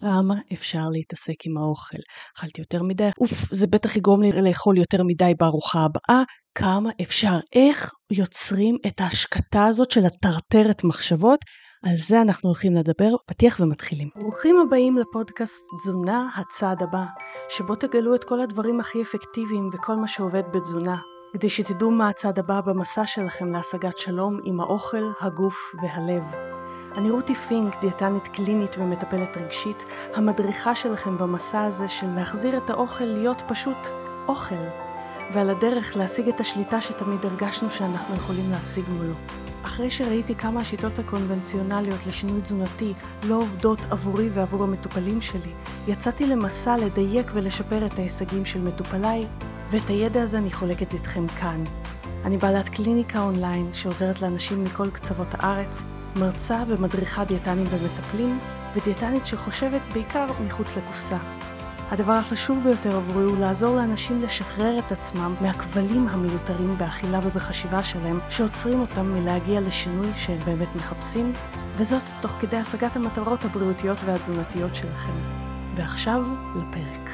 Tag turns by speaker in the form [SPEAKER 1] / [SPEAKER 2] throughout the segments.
[SPEAKER 1] כמה אפשר להתעסק עם האוכל? אכלתי יותר מדי, אוף, זה בטח יגרום לי לאכול יותר מדי בארוחה הבאה. כמה אפשר? איך יוצרים את ההשקטה הזאת של הטרטרת מחשבות? על זה אנחנו הולכים לדבר, פתיח ומתחילים. ברוכים הבאים לפודקאסט תזונה הצעד הבא, שבו תגלו את כל הדברים הכי אפקטיביים וכל מה שעובד בתזונה, כדי שתדעו מה הצעד הבא במסע שלכם להשגת שלום עם האוכל, הגוף והלב. אני רותי פינק, דיאטנית קלינית ומטפלת רגשית, המדריכה שלכם במסע הזה של להחזיר את האוכל להיות פשוט אוכל, ועל הדרך להשיג את השליטה שתמיד הרגשנו שאנחנו יכולים להשיג מולו. אחרי שראיתי כמה השיטות הקונבנציונליות לשינוי תזונתי לא עובדות עבורי ועבור המטופלים שלי, יצאתי למסע לדייק ולשפר את ההישגים של מטופליי, ואת הידע הזה אני חולקת איתכם כאן. אני בעלת קליניקה אונליין שעוזרת לאנשים מכל קצוות הארץ מרצה ומדריכה דיאטנים ומטפלים, ודיאטנית שחושבת בעיקר מחוץ לקופסה. הדבר החשוב ביותר עבורי הוא לעזור לאנשים לשחרר את עצמם מהכבלים המיותרים באכילה ובחשיבה שלהם, שעוצרים אותם מלהגיע לשינוי שהם באמת מחפשים, וזאת תוך כדי השגת המטרות הבריאותיות והתזונתיות שלכם. ועכשיו לפרק.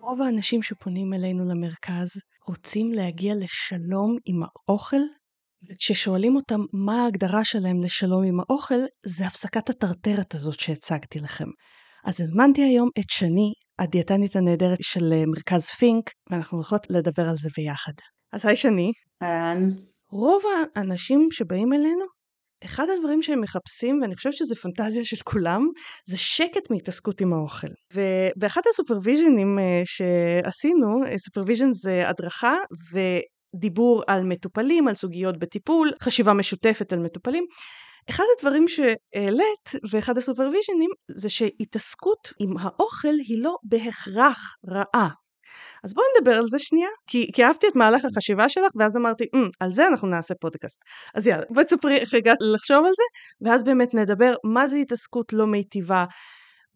[SPEAKER 1] רוב האנשים שפונים אלינו למרכז רוצים להגיע לשלום עם האוכל וכששואלים אותם מה ההגדרה שלהם לשלום עם האוכל, זה הפסקת הטרטרת הזאת שהצגתי לכם. אז הזמנתי היום את שני, הדיאטנית הנהדרת של אה, מרכז פינק, ואנחנו הולכות לדבר על זה ביחד. אז היי שני.
[SPEAKER 2] אהלן.
[SPEAKER 1] רוב האנשים שבאים אלינו, אחד הדברים שהם מחפשים, ואני חושבת שזה פנטזיה של כולם, זה שקט מהתעסקות עם האוכל. ובאחד הsupervisionים אה, שעשינו, supervision אה, זה הדרכה, דיבור על מטופלים, על סוגיות בטיפול, חשיבה משותפת על מטופלים. אחד הדברים שהעלית ואחד הסופרוויז'נים זה שהתעסקות עם האוכל היא לא בהכרח רעה. אז בואי נדבר על זה שנייה, כי, כי אהבתי את מהלך החשיבה שלך ואז אמרתי, mm, על זה אנחנו נעשה פודקאסט. אז יאללה, בואי תספרי איך הגעת לחשוב על זה, ואז באמת נדבר מה זה התעסקות לא מיטיבה,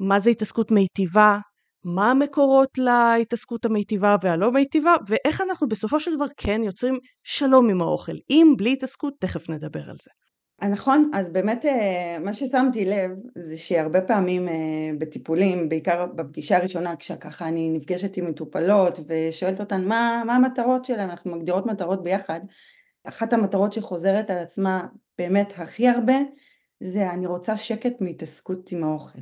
[SPEAKER 1] מה זה התעסקות מיטיבה, מה המקורות להתעסקות המיטיבה והלא מיטיבה, ואיך אנחנו בסופו של דבר כן יוצרים שלום עם האוכל. אם בלי התעסקות, תכף נדבר על זה.
[SPEAKER 2] נכון, אז באמת אה, מה ששמתי לב זה שהרבה פעמים אה, בטיפולים, בעיקר בפגישה הראשונה כשככה אני נפגשת עם מטופלות ושואלת אותן מה, מה המטרות שלהן, אנחנו מגדירות מטרות ביחד, אחת המטרות שחוזרת על עצמה באמת הכי הרבה זה אני רוצה שקט מהתעסקות עם האוכל.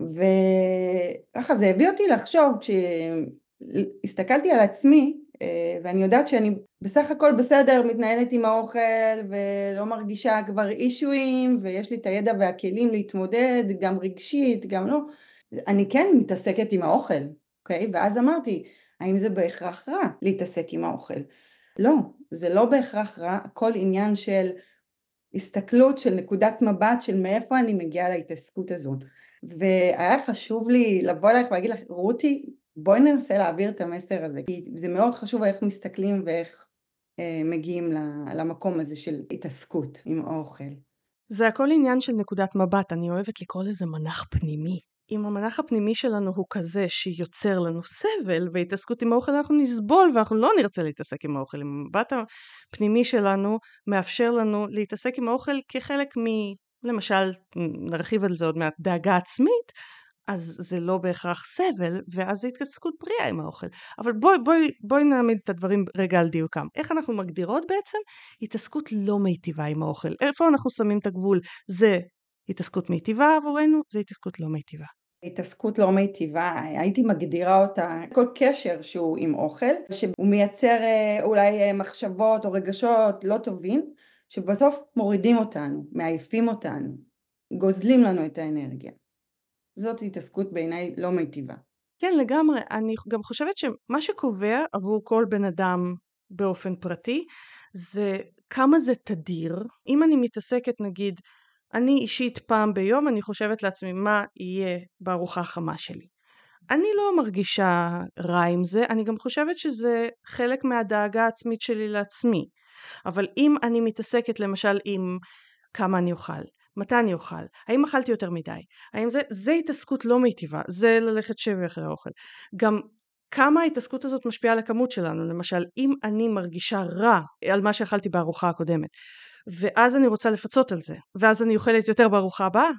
[SPEAKER 2] וככה זה הביא אותי לחשוב, כשהסתכלתי על עצמי, אה, ואני יודעת שאני בסך הכל בסדר, מתנהלת עם האוכל ולא מרגישה כבר אישויים, ויש לי את הידע והכלים להתמודד, גם רגשית, גם לא, אני כן מתעסקת עם האוכל, אוקיי? ואז אמרתי, האם זה בהכרח רע להתעסק עם האוכל? לא, זה לא בהכרח רע, הכל עניין של הסתכלות, של נקודת מבט, של מאיפה אני מגיעה להתעסקות הזאת. והיה חשוב לי לבוא אלייך ולהגיד לך, רותי, בואי ננסה להעביר את המסר הזה, כי זה מאוד חשוב איך מסתכלים ואיך אה, מגיעים למקום הזה של התעסקות עם האוכל.
[SPEAKER 1] זה הכל עניין של נקודת מבט, אני אוהבת לקרוא לזה מנח פנימי. אם המנח הפנימי שלנו הוא כזה שיוצר לנו סבל והתעסקות עם האוכל אנחנו נסבול ואנחנו לא נרצה להתעסק עם האוכל. אם המבט הפנימי שלנו מאפשר לנו להתעסק עם האוכל כחלק למשל, נרחיב על זה עוד מעט, דאגה עצמית, אז זה לא בהכרח סבל, ואז זה התעסקות בריאה עם האוכל. אבל בואי בואי, בואי נעמיד את הדברים רגע על דיוקם. איך אנחנו מגדירות בעצם? התעסקות לא מיטיבה עם האוכל. איפה אנחנו שמים את הגבול? זה התעסקות מיטיבה עבורנו, זה התעסקות לא מיטיבה.
[SPEAKER 2] התעסקות לא מיטיבה, הייתי מגדירה אותה, כל קשר שהוא עם אוכל, שהוא מייצר אה, אולי אה, מחשבות או רגשות לא טובים, שבסוף מורידים אותנו, מעייפים אותנו, גוזלים לנו את האנרגיה. זאת התעסקות בעיניי לא מיטיבה.
[SPEAKER 1] כן, לגמרי. אני גם חושבת שמה שקובע עבור כל בן אדם באופן פרטי זה כמה זה תדיר. אם אני מתעסקת נגיד, אני אישית פעם ביום, אני חושבת לעצמי מה יהיה בארוחה החמה שלי. אני לא מרגישה רע עם זה, אני גם חושבת שזה חלק מהדאגה העצמית שלי לעצמי. אבל אם אני מתעסקת למשל עם כמה אני אוכל, מתי אני אוכל, האם אכלתי יותר מדי, האם זה, זה התעסקות לא מיטיבה, זה ללכת שבי אחרי האוכל. גם כמה ההתעסקות הזאת משפיעה על הכמות שלנו, למשל אם אני מרגישה רע על מה שאכלתי בארוחה הקודמת, ואז אני רוצה לפצות על זה, ואז אני אוכלת יותר בארוחה הבאה,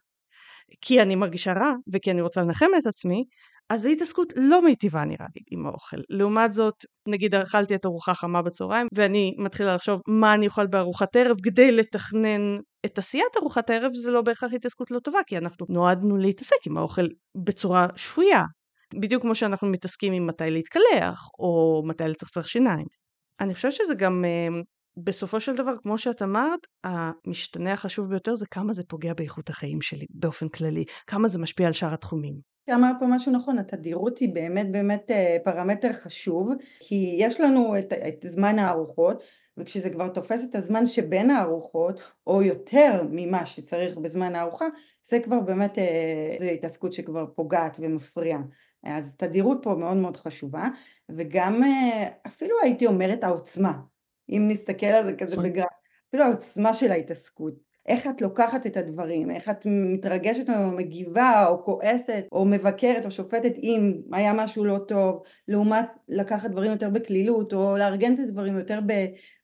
[SPEAKER 1] כי אני מרגישה רע וכי אני רוצה לנחם את עצמי, אז זו התעסקות לא מיטיבה נראה לי עם האוכל. לעומת זאת, נגיד אכלתי את ארוחה חמה בצהריים ואני מתחילה לחשוב מה אני אוכל בארוחת ערב כדי לתכנן את עשיית ארוחת הערב, זה לא בהכרח התעסקות לא טובה, כי אנחנו נועדנו להתעסק עם האוכל בצורה שפויה. בדיוק כמו שאנחנו מתעסקים עם מתי להתקלח, או מתי לצחצח שיניים. אני חושבת שזה גם אה, בסופו של דבר, כמו שאת אמרת, המשתנה החשוב ביותר זה כמה זה פוגע באיכות החיים שלי באופן כללי, כמה זה משפיע על שאר התחומים.
[SPEAKER 2] אמרת פה משהו נכון, התדירות היא באמת באמת אה, פרמטר חשוב, כי יש לנו את, את זמן הארוחות, וכשזה כבר תופס את הזמן שבין הארוחות, או יותר ממה שצריך בזמן הארוחה, זה כבר באמת, אה, זו התעסקות שכבר פוגעת ומפריעה. אז תדירות פה מאוד מאוד חשובה, וגם אה, אפילו הייתי אומרת העוצמה, אם נסתכל על זה כזה נכון. בגרף, אפילו העוצמה של ההתעסקות. איך את לוקחת את הדברים, איך את מתרגשת או מגיבה או כועסת או מבקרת או שופטת אם היה משהו לא טוב, לעומת לקחת דברים יותר בקלילות או לארגן את הדברים יותר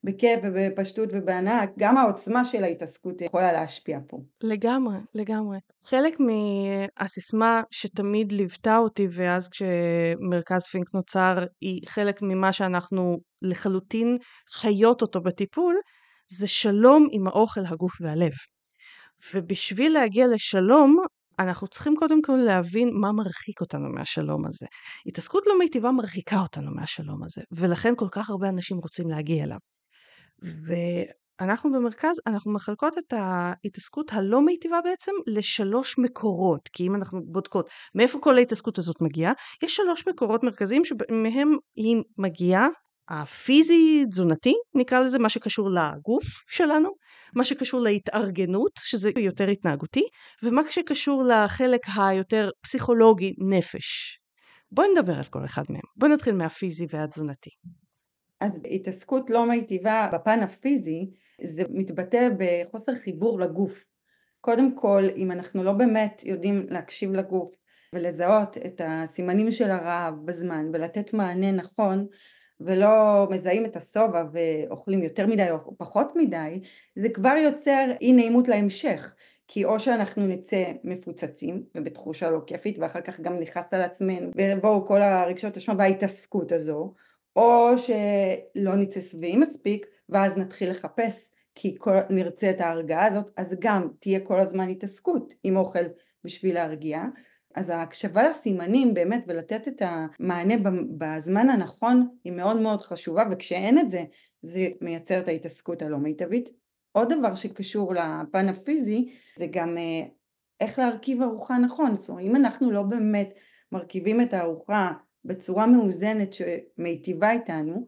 [SPEAKER 2] בכיף ובפשטות ובהנאה, גם העוצמה של ההתעסקות יכולה להשפיע פה.
[SPEAKER 1] לגמרי, לגמרי. חלק מהסיסמה שתמיד ליוותה אותי ואז כשמרכז פינק נוצר היא חלק ממה שאנחנו לחלוטין חיות אותו בטיפול זה שלום עם האוכל, הגוף והלב. ובשביל להגיע לשלום, אנחנו צריכים קודם כל להבין מה מרחיק אותנו מהשלום הזה. התעסקות לא מיטיבה מרחיקה אותנו מהשלום הזה, ולכן כל כך הרבה אנשים רוצים להגיע אליו. ואנחנו במרכז, אנחנו מחלקות את ההתעסקות הלא מיטיבה בעצם לשלוש מקורות, כי אם אנחנו בודקות מאיפה כל ההתעסקות הזאת מגיעה, יש שלוש מקורות מרכזיים שמהם היא מגיעה הפיזי תזונתי נקרא לזה מה שקשור לגוף שלנו מה שקשור להתארגנות שזה יותר התנהגותי ומה שקשור לחלק היותר פסיכולוגי נפש. בואי נדבר על כל אחד מהם בואי נתחיל מהפיזי והתזונתי.
[SPEAKER 2] אז התעסקות לא מיטיבה בפן הפיזי זה מתבטא בחוסר חיבור לגוף. קודם כל אם אנחנו לא באמת יודעים להקשיב לגוף ולזהות את הסימנים של הרעב בזמן ולתת מענה נכון ולא מזהים את השובע ואוכלים יותר מדי או פחות מדי, זה כבר יוצר אי נעימות להמשך. כי או שאנחנו נצא מפוצצים ובתחושה לא כיפית ואחר כך גם נכנס על עצמנו ויבואו כל הרגשות אשמה וההתעסקות הזו או שלא נצא שבעים מספיק ואז נתחיל לחפש כי כל, נרצה את ההרגעה הזאת אז גם תהיה כל הזמן התעסקות עם אוכל בשביל להרגיע אז ההקשבה לסימנים באמת ולתת את המענה בזמן הנכון היא מאוד מאוד חשובה וכשאין את זה זה מייצר את ההתעסקות הלא מיטבית. עוד דבר שקשור לפן הפיזי זה גם אה, איך להרכיב ארוחה נכון, זאת אומרת אם אנחנו לא באמת מרכיבים את הארוחה בצורה מאוזנת שמיטיבה איתנו,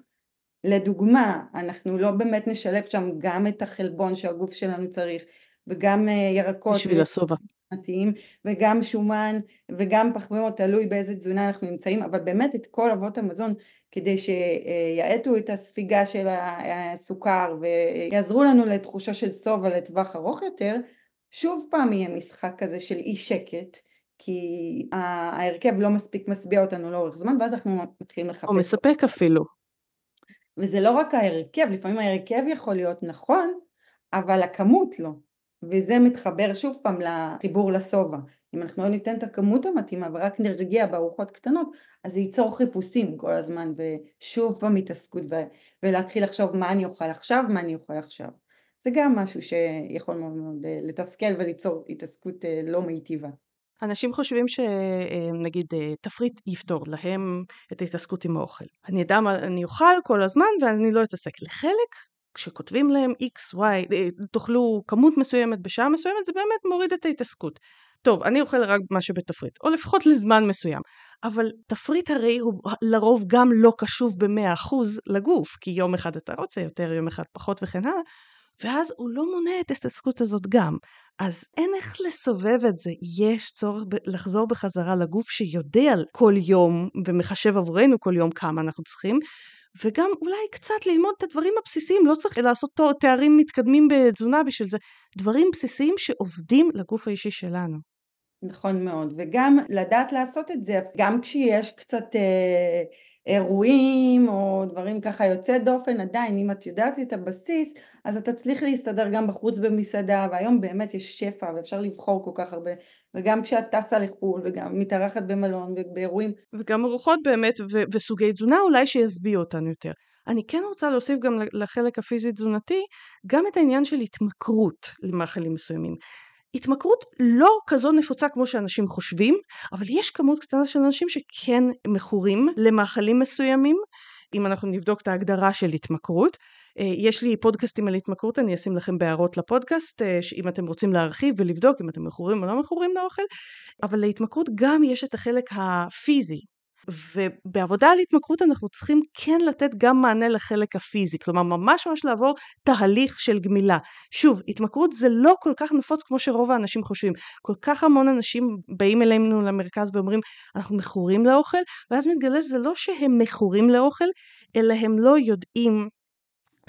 [SPEAKER 2] לדוגמה אנחנו לא באמת נשלב שם גם את החלבון שהגוף שלנו צריך וגם אה, ירקות
[SPEAKER 1] בשביל השובע
[SPEAKER 2] מתאים וגם שומן וגם פחמימות תלוי באיזה תזונה אנחנו נמצאים אבל באמת את כל אבות המזון כדי שיאטו את הספיגה של הסוכר ויעזרו לנו לתחושה של שובע לטווח ארוך יותר שוב פעם יהיה משחק כזה של אי שקט כי ההרכב לא מספיק משביע אותנו לאורך זמן ואז אנחנו מתחילים לחפש.
[SPEAKER 1] או מספק אפילו.
[SPEAKER 2] וזה לא רק ההרכב, לפעמים ההרכב יכול להיות נכון, אבל הכמות לא. וזה מתחבר שוב פעם לחיבור לשובע. אם אנחנו לא ניתן את הכמות המתאימה ורק נרגיע בארוחות קטנות, אז זה ייצור חיפושים כל הזמן ושוב פעם התעסקות ו- ולהתחיל לחשוב מה אני אוכל עכשיו, מה אני אוכל עכשיו. זה גם משהו שיכול מאוד מאוד אה, לתסכל וליצור התעסקות אה, לא מיטיבה.
[SPEAKER 1] אנשים חושבים שנגיד אה, תפריט יפתור להם את ההתעסקות עם האוכל. אני אדע מה אני אוכל כל הזמן ואני לא אתעסק. לחלק כשכותבים להם x, y, אה, תאכלו כמות מסוימת בשעה מסוימת, זה באמת מוריד את ההתעסקות. טוב, אני אוכל רק מה שבתפריט, או לפחות לזמן מסוים. אבל תפריט הרי הוא לרוב גם לא קשוב ב-100% לגוף, כי יום אחד אתה רוצה יותר, יום אחד פחות וכן הלאה, ואז הוא לא מונע את ההתעסקות הזאת גם. אז אין איך לסובב את זה, יש צורך ב- לחזור בחזרה לגוף שיודע כל יום ומחשב עבורנו כל יום כמה אנחנו צריכים, וגם אולי קצת ללמוד את הדברים הבסיסיים, לא צריך לעשות תארים מתקדמים בתזונה בשביל זה, דברים בסיסיים שעובדים לגוף האישי שלנו.
[SPEAKER 2] נכון מאוד, וגם לדעת לעשות את זה, גם כשיש קצת אה, אירועים או דברים ככה יוצא דופן, עדיין אם את יודעת את הבסיס, אז את תצליחי להסתדר גם בחוץ במסעדה, והיום באמת יש שפע ואפשר לבחור כל כך הרבה, וגם כשאת טסה לחו"ל וגם מתארחת במלון ובאירועים.
[SPEAKER 1] וגם ארוחות באמת ו- וסוגי תזונה אולי שישביעו אותנו יותר. אני כן רוצה להוסיף גם לחלק הפיזי-תזונתי גם את העניין של התמכרות למאכלים מסוימים. התמכרות לא כזו נפוצה כמו שאנשים חושבים, אבל יש כמות קטנה של אנשים שכן מכורים למאכלים מסוימים. אם אנחנו נבדוק את ההגדרה של התמכרות. אה, יש לי פודקאסטים על התמכרות, אני אשים לכם בהערות לפודקאסט, אה, אם אתם רוצים להרחיב ולבדוק אם אתם מכורים או לא מכורים לאוכל, אבל להתמכרות גם יש את החלק הפיזי, ובעבודה על התמכרות אנחנו צריכים כן לתת גם מענה לחלק הפיזי, כלומר ממש ממש לעבור תהליך של גמילה. שוב, התמכרות זה לא כל כך נפוץ כמו שרוב האנשים חושבים. כל כך המון אנשים באים אלינו למרכז ואומרים אנחנו מכורים לאוכל, ואז מתגלה שזה לא שהם מכורים לאוכל, אלא הם לא יודעים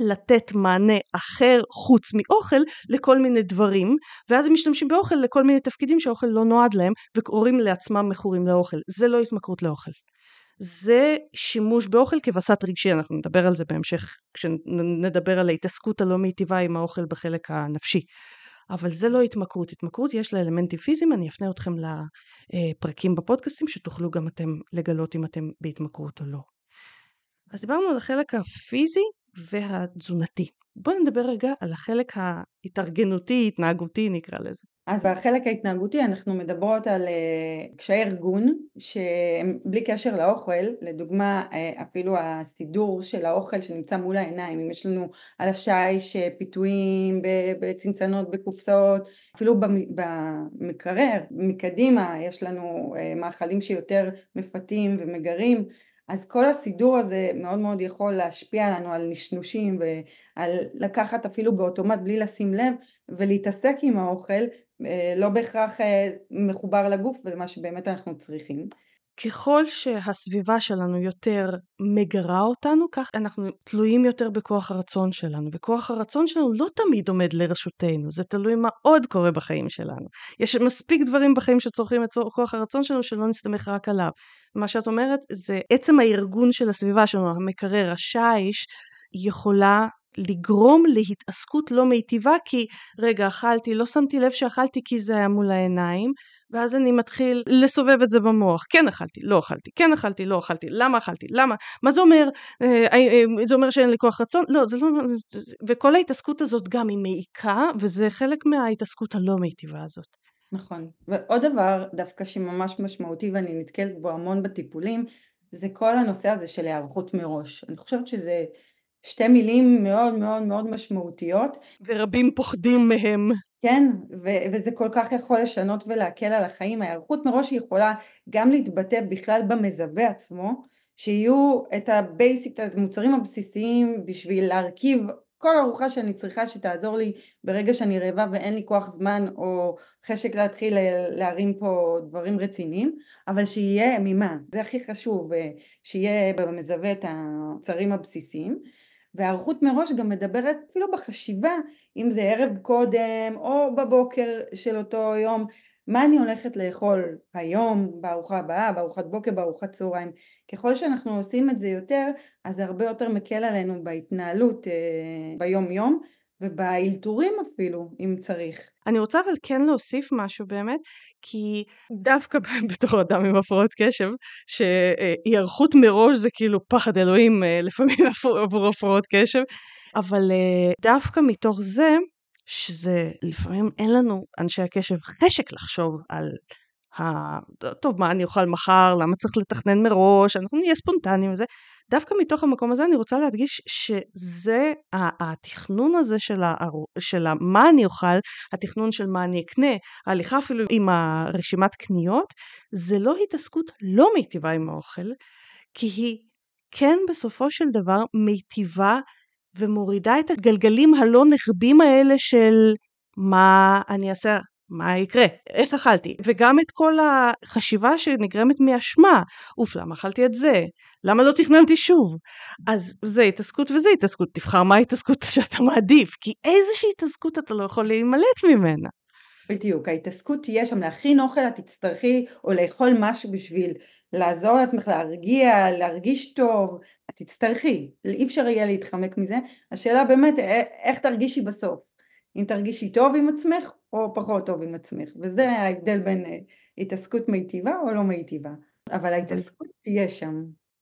[SPEAKER 1] לתת מענה אחר חוץ מאוכל לכל מיני דברים ואז הם משתמשים באוכל לכל מיני תפקידים שהאוכל לא נועד להם וקוראים לעצמם מכורים לאוכל. זה לא התמכרות לאוכל. זה שימוש באוכל כווסת רגשי אנחנו נדבר על זה בהמשך כשנדבר על ההתעסקות הלא מיטיבה עם האוכל בחלק הנפשי. אבל זה לא התמכרות. התמכרות יש לה אלמנטים פיזיים אני אפנה אתכם לפרקים בפודקאסטים שתוכלו גם אתם לגלות אם אתם בהתמכרות או לא. אז דיברנו על החלק הפיזי והתזונתי. בואו נדבר רגע על החלק ההתארגנותי, התנהגותי נקרא לזה.
[SPEAKER 2] אז בחלק ההתנהגותי אנחנו מדברות על uh, קשיי ארגון שהם בלי קשר לאוכל, לדוגמה uh, אפילו הסידור של האוכל שנמצא מול העיניים, אם יש לנו על השיש פיתויים בצנצנות, בקופסאות, אפילו במקרר, מקדימה יש לנו מאכלים שיותר מפתים ומגרים אז כל הסידור הזה מאוד מאוד יכול להשפיע לנו על נשנושים ועל לקחת אפילו באוטומט בלי לשים לב ולהתעסק עם האוכל אה, לא בהכרח אה, מחובר לגוף ולמה שבאמת אנחנו צריכים.
[SPEAKER 1] ככל שהסביבה שלנו יותר מגרה אותנו, כך אנחנו תלויים יותר בכוח הרצון שלנו, וכוח הרצון שלנו לא תמיד עומד לרשותנו, זה תלוי מה עוד קורה בחיים שלנו. יש מספיק דברים בחיים שצורכים את כוח הרצון שלנו שלא נסתמך רק עליו. מה שאת אומרת זה עצם הארגון של הסביבה שלנו, המקרר, השיש, יכולה לגרום להתעסקות לא מיטיבה כי רגע אכלתי לא שמתי לב שאכלתי כי זה היה מול העיניים ואז אני מתחיל לסובב את זה במוח. כן אכלתי לא אכלתי כן אכלתי לא אכלתי למה אכלתי למה? מה זה אומר? אה, אה, אה, זה אומר שאין לי כוח רצון? לא זה לא וכל ההתעסקות הזאת גם היא מעיקה וזה חלק מההתעסקות הלא מיטיבה הזאת.
[SPEAKER 2] נכון. ועוד דבר דווקא שממש משמעותי ואני נתקלת בו המון בטיפולים זה כל הנושא הזה של היערכות מראש. אני חושבת שזה שתי מילים מאוד מאוד מאוד משמעותיות.
[SPEAKER 1] ורבים פוחדים מהם.
[SPEAKER 2] כן, ו- וזה כל כך יכול לשנות ולהקל על החיים. ההיערכות מראש יכולה גם להתבטא בכלל במזווה עצמו, שיהיו את ה basic, את המוצרים הבסיסיים בשביל להרכיב כל ארוחה שאני צריכה שתעזור לי ברגע שאני רעבה ואין לי כוח זמן או חשק להתחיל להרים פה דברים רציניים, אבל שיהיה ממה, זה הכי חשוב, שיהיה במזווה את המוצרים הבסיסיים. והיערכות מראש גם מדברת אפילו בחשיבה, אם זה ערב קודם או בבוקר של אותו יום, מה אני הולכת לאכול היום, בארוחה הבאה, בארוחת בוקר, בארוחת צהריים. ככל שאנחנו עושים את זה יותר, אז זה הרבה יותר מקל עלינו בהתנהלות אה, ביום יום, ובאלתורים אפילו, אם צריך.
[SPEAKER 1] אני רוצה אבל כן להוסיף משהו באמת, כי דווקא בתור אדם עם הפרעות קשב, שהיערכות מראש זה כאילו פחד אלוהים אה, לפעמים עבור הפרעות קשב, אבל אה, דווקא מתוך זה, שזה לפעמים אין לנו אנשי הקשב חשק לחשוב על. טוב מה אני אוכל מחר? למה צריך לתכנן מראש? אנחנו נהיה ספונטניים וזה. דווקא מתוך המקום הזה אני רוצה להדגיש שזה התכנון הזה של, ה, של ה, מה אני אוכל, התכנון של מה אני אקנה, ההליכה אפילו עם הרשימת קניות, זה לא התעסקות לא מיטיבה עם האוכל, כי היא כן בסופו של דבר מיטיבה ומורידה את הגלגלים הלא נחבים האלה של מה אני אעשה מה יקרה, איך אכלתי, וגם את כל החשיבה שנגרמת מאשמה, אוף למה אכלתי את זה, למה לא תכננתי שוב, אז זה התעסקות וזה התעסקות, תבחר מה ההתעסקות שאתה מעדיף, כי איזושהי התעסקות אתה לא יכול להימלט ממנה.
[SPEAKER 2] בדיוק, ההתעסקות תהיה שם, להכין אוכל את תצטרכי, או לאכול משהו בשביל לעזור לעצמך להרגיע, להרגיש טוב, את תצטרכי, אי אפשר יהיה להתחמק מזה, השאלה באמת איך תרגישי בסוף, אם תרגישי טוב עם עצמך או פחות טוב עם עצמך, וזה ההבדל בין אה, התעסקות מיטיבה או לא מיטיבה, אבל ההתעסקות תהיה שם.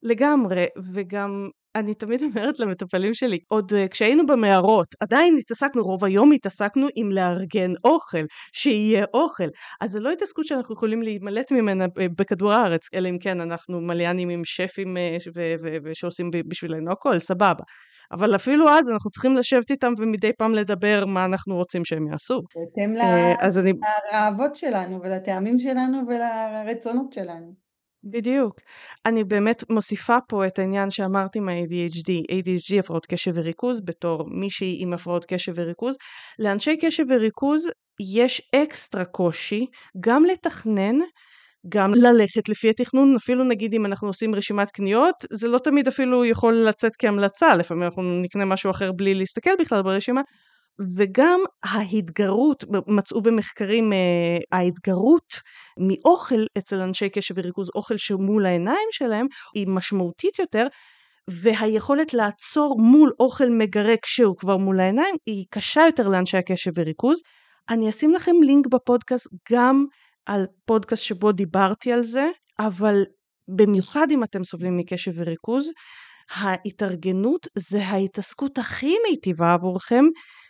[SPEAKER 1] לגמרי, וגם אני תמיד אומרת למטופלים שלי, עוד uh, כשהיינו במערות, עדיין התעסקנו, רוב היום התעסקנו עם לארגן אוכל, שיהיה אוכל. אז זו לא התעסקות שאנחנו יכולים להימלט ממנה בכדור הארץ, אלא אם כן אנחנו מליינים עם שפים uh, שעושים בשבילנו הכל, סבבה. אבל אפילו אז אנחנו צריכים לשבת איתם ומדי פעם לדבר מה אנחנו רוצים שהם יעשו.
[SPEAKER 2] בהתאם לרעבות אני... שלנו ולטעמים שלנו ולרצונות שלנו.
[SPEAKER 1] בדיוק. אני באמת מוסיפה פה את העניין שאמרתי מה-ADHD, ADHD הפרעות קשב וריכוז, בתור מישהי עם הפרעות קשב וריכוז. לאנשי קשב וריכוז יש אקסטרה קושי גם לתכנן, גם ללכת לפי התכנון, אפילו נגיד אם אנחנו עושים רשימת קניות, זה לא תמיד אפילו יכול לצאת כהמלצה, לפעמים אנחנו נקנה משהו אחר בלי להסתכל בכלל ברשימה, וגם ההתגרות, מצאו במחקרים אה, ההתגרות מאוכל אצל אנשי קשב וריכוז, אוכל שמול העיניים שלהם, היא משמעותית יותר, והיכולת לעצור מול אוכל מגרה כשהוא כבר מול העיניים, היא קשה יותר לאנשי הקשב וריכוז. אני אשים לכם לינק בפודקאסט גם על פודקאסט שבו דיברתי על זה, אבל במיוחד אם אתם סובלים מקשב וריכוז, ההתארגנות זה ההתעסקות הכי מיטיבה עבורכם,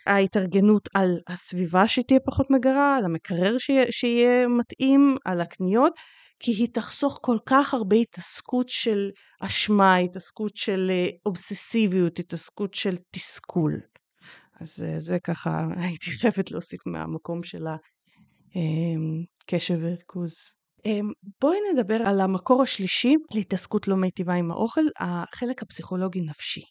[SPEAKER 1] ההתארגנות על הסביבה שתהיה פחות מגרה, על המקרר שיהיה, שיהיה מתאים, על הקניות, כי היא תחסוך כל כך הרבה התעסקות של אשמה, התעסקות של אה, אובססיביות, התעסקות של תסכול. אז אה, זה ככה, הייתי חייבת להוסיף מהמקום של אמ, וריכוז. אמ, בואי נדבר על המקור השלישי להתעסקות לא מיטיבה עם האוכל, החלק הפסיכולוגי נפשי.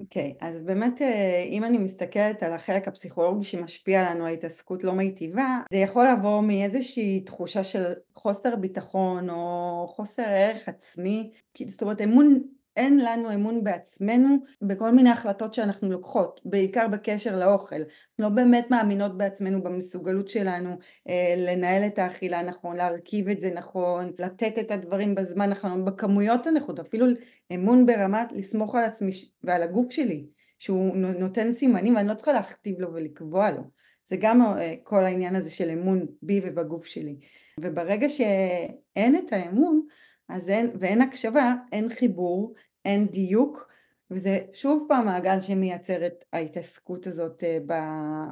[SPEAKER 2] אוקיי, okay, אז באמת אה, אם אני מסתכלת על החלק הפסיכולוגי שמשפיע לנו על התעסקות לא מיטיבה, זה יכול לבוא מאיזושהי תחושה של חוסר ביטחון או חוסר ערך עצמי, זאת אומרת אמון אין לנו אמון בעצמנו בכל מיני החלטות שאנחנו לוקחות, בעיקר בקשר לאוכל. לא באמת מאמינות בעצמנו במסוגלות שלנו אה, לנהל את האכילה נכון, להרכיב את זה נכון, לתת את הדברים בזמן נכון, בכמויות הנכונות, אפילו אמון ברמת לסמוך על עצמי ועל הגוף שלי, שהוא נותן סימנים ואני לא צריכה להכתיב לו ולקבוע לו. זה גם אה, כל העניין הזה של אמון בי ובגוף שלי. וברגע שאין את האמון, אז אין, ואין הקשבה, אין חיבור, אין דיוק, וזה שוב פעם מעגל שמייצר את ההתעסקות הזאת אה,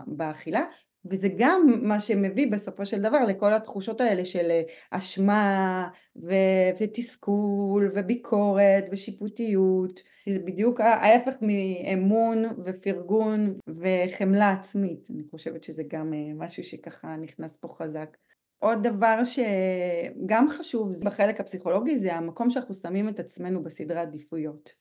[SPEAKER 2] באכילה, וזה גם מה שמביא בסופו של דבר לכל התחושות האלה של אה, אשמה ו- ותסכול וביקורת ושיפוטיות, זה בדיוק ההפך מאמון ופרגון וחמלה עצמית, אני חושבת שזה גם אה, משהו שככה נכנס פה חזק. עוד דבר שגם חשוב בחלק הפסיכולוגי זה המקום שאנחנו שמים את עצמנו בסדרי עדיפויות.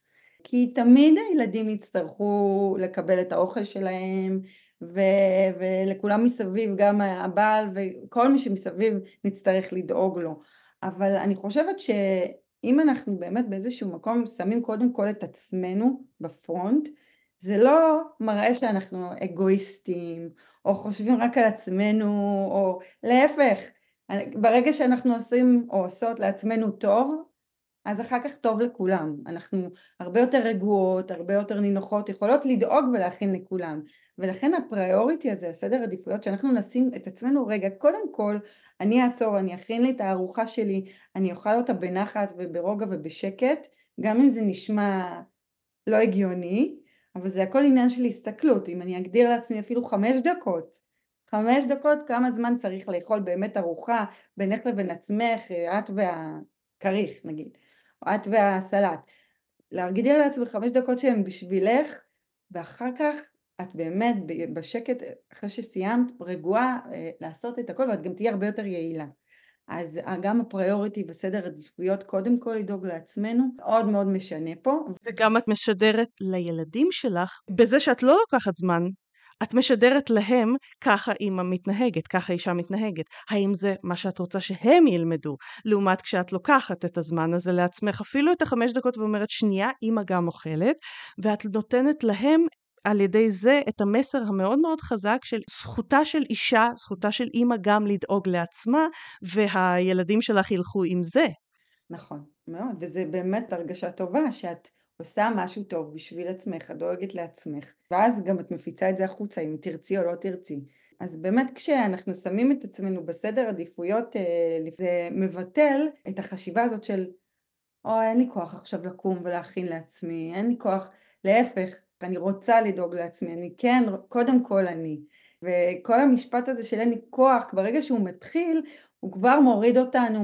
[SPEAKER 2] כי תמיד הילדים יצטרכו לקבל את האוכל שלהם ו- ולכולם מסביב, גם הבעל וכל מי שמסביב נצטרך לדאוג לו. אבל אני חושבת שאם אנחנו באמת באיזשהו מקום שמים קודם כל את עצמנו בפרונט, זה לא מראה שאנחנו אגואיסטים, או חושבים רק על עצמנו, או להפך, ברגע שאנחנו עושים או עושות לעצמנו טוב, אז אחר כך טוב לכולם. אנחנו הרבה יותר רגועות, הרבה יותר נינוחות, יכולות לדאוג ולהכין לכולם. ולכן הפריוריטי הזה, הסדר עדיפויות, שאנחנו נשים את עצמנו, רגע, קודם כל, אני אעצור, אני אכין לי את הארוחה שלי, אני אוכל אותה בנחת וברוגע ובשקט, גם אם זה נשמע לא הגיוני, אבל זה הכל עניין של הסתכלות, אם אני אגדיר לעצמי אפילו חמש דקות, חמש דקות כמה זמן צריך לאכול באמת ארוחה בינך לבין עצמך, את והכריך נגיד, או את והסלט, להגדיר לעצמך חמש דקות שהן בשבילך, ואחר כך את באמת בשקט, אחרי שסיימת, רגועה אה, לעשות את הכל, ואת גם תהיי הרבה יותר יעילה. אז גם הפריוריטי וסדר עדיפויות קודם כל לדאוג לעצמנו מאוד מאוד משנה פה.
[SPEAKER 1] וגם את משדרת לילדים שלך בזה שאת לא לוקחת זמן. את משדרת להם ככה אימא מתנהגת, ככה אישה מתנהגת. האם זה מה שאת רוצה שהם ילמדו? לעומת כשאת לוקחת את הזמן הזה לעצמך, אפילו את החמש דקות ואומרת שנייה, אימא גם אוכלת, ואת נותנת להם על ידי זה את המסר המאוד מאוד חזק של זכותה של אישה, זכותה של אימא גם לדאוג לעצמה, והילדים שלך ילכו עם זה.
[SPEAKER 2] נכון, מאוד, וזה באמת הרגשה טובה שאת עושה משהו טוב בשביל עצמך, את דואגת לעצמך, ואז גם את מפיצה את זה החוצה אם תרצי או לא תרצי. אז באמת כשאנחנו שמים את עצמנו בסדר עדיפויות, אה, זה מבטל את החשיבה הזאת של אוי אין לי כוח עכשיו לקום ולהכין לעצמי, אין לי כוח, להפך, אני רוצה לדאוג לעצמי, אני כן, קודם כל אני. וכל המשפט הזה של אין לי כוח, ברגע שהוא מתחיל, הוא כבר מוריד אותנו